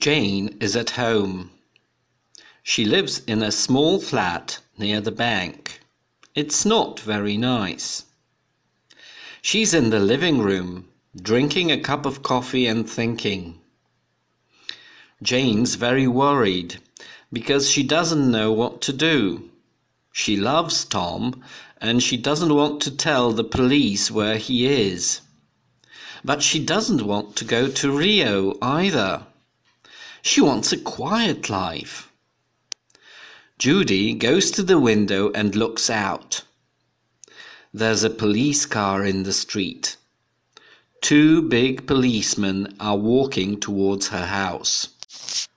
Jane is at home. She lives in a small flat near the bank. It's not very nice. She's in the living room, drinking a cup of coffee and thinking. Jane's very worried because she doesn't know what to do. She loves Tom and she doesn't want to tell the police where he is. But she doesn't want to go to Rio either. She wants a quiet life. Judy goes to the window and looks out. There's a police car in the street. Two big policemen are walking towards her house.